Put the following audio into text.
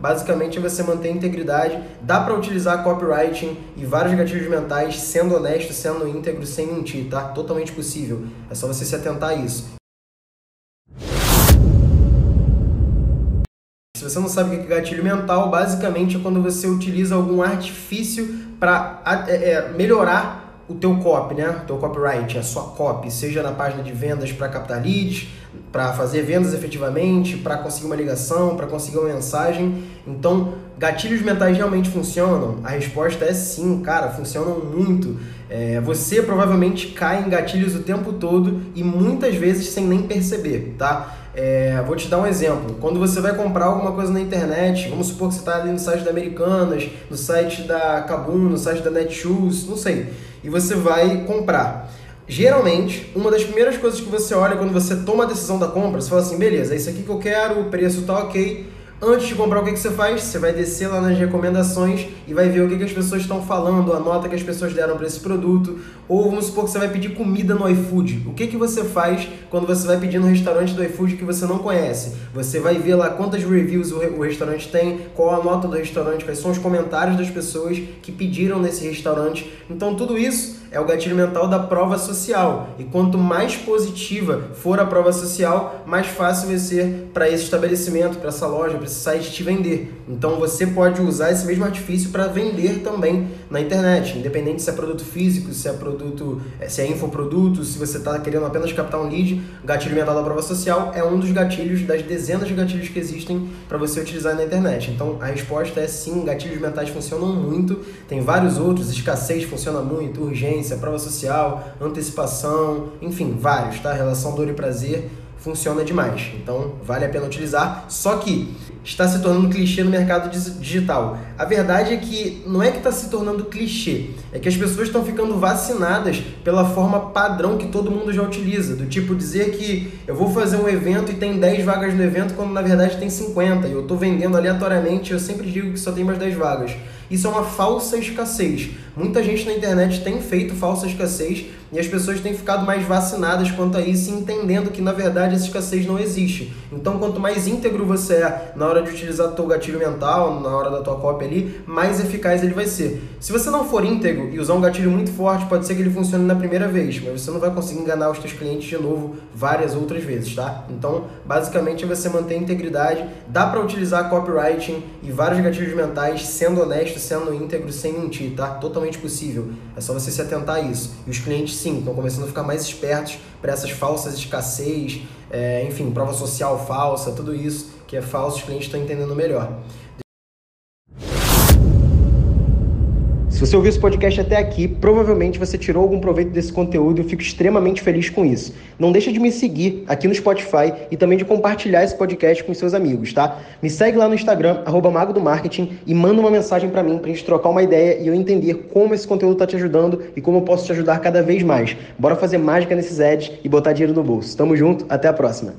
basicamente é você manter a integridade. Dá para utilizar copywriting e vários gatilhos mentais sendo honesto, sendo íntegro, sem mentir, tá? Totalmente possível. É só você se atentar a isso. Se você não sabe o que é gatilho mental, basicamente é quando você utiliza algum artifício para é, é, melhorar o teu copy, né? O teu copyright, a sua copy, seja na página de vendas para captar leads, para fazer vendas efetivamente, para conseguir uma ligação, para conseguir uma mensagem. Então, gatilhos mentais realmente funcionam? A resposta é sim, cara, funcionam muito. É, você provavelmente cai em gatilhos o tempo todo e muitas vezes sem nem perceber, tá? É, vou te dar um exemplo. Quando você vai comprar alguma coisa na internet, vamos supor que você está ali no site da Americanas, no site da Kabum, no site da Netshoes, não sei, e você vai comprar. Geralmente, uma das primeiras coisas que você olha quando você toma a decisão da compra, você fala assim, beleza, é isso aqui que eu quero, o preço tá ok, Antes de comprar, o que, que você faz? Você vai descer lá nas recomendações e vai ver o que, que as pessoas estão falando, a nota que as pessoas deram para esse produto. Ou vamos supor que você vai pedir comida no iFood. O que, que você faz quando você vai pedir no restaurante do iFood que você não conhece? Você vai ver lá quantas reviews o, o restaurante tem, qual a nota do restaurante, quais são os comentários das pessoas que pediram nesse restaurante. Então, tudo isso é o gatilho mental da prova social. E quanto mais positiva for a prova social, mais fácil vai ser para esse estabelecimento, para essa loja, para site te vender. Então você pode usar esse mesmo artifício para vender também na internet, independente se é produto físico, se é produto, eh, se é infoproduto, se você está querendo apenas captar um lead, gatilho mental da prova social é um dos gatilhos das dezenas de gatilhos que existem para você utilizar na internet. Então a resposta é sim, gatilhos mentais funcionam muito, tem vários outros, escassez funciona muito, urgência, prova social, antecipação, enfim, vários, tá? Relação dor e prazer funciona demais. Então, vale a pena utilizar. Só que está se tornando clichê no mercado digital. A verdade é que não é que está se tornando clichê, é que as pessoas estão ficando vacinadas pela forma padrão que todo mundo já utiliza, do tipo dizer que eu vou fazer um evento e tem 10 vagas no evento, quando na verdade tem 50, e eu estou vendendo aleatoriamente, eu sempre digo que só tem mais 10 vagas. Isso é uma falsa escassez. Muita gente na internet tem feito falsa escassez e as pessoas têm ficado mais vacinadas quanto a isso, entendendo que na verdade essa escassez não existe. Então, quanto mais íntegro você é na hora de utilizar o teu gatilho mental, na hora da tua cópia ali, mais eficaz ele vai ser. Se você não for íntegro e usar um gatilho muito forte, pode ser que ele funcione na primeira vez, mas você não vai conseguir enganar os teus clientes de novo várias outras vezes, tá? Então, basicamente, é você manter a integridade. Dá para utilizar copywriting e vários gatilhos mentais sendo honesto, sendo íntegro, sem mentir, tá? Totalmente possível. É só você se atentar a isso. E os clientes sim, estão começando a ficar mais espertos para essas falsas escassez, é, enfim, prova social falsa, tudo isso que é falso, os clientes estão entendendo melhor. Se você ouviu esse podcast até aqui, provavelmente você tirou algum proveito desse conteúdo e eu fico extremamente feliz com isso. Não deixa de me seguir aqui no Spotify e também de compartilhar esse podcast com seus amigos, tá? Me segue lá no Instagram, arroba Mago do Marketing, e manda uma mensagem para mim pra gente trocar uma ideia e eu entender como esse conteúdo tá te ajudando e como eu posso te ajudar cada vez mais. Bora fazer mágica nesses ads e botar dinheiro no bolso. Tamo junto, até a próxima.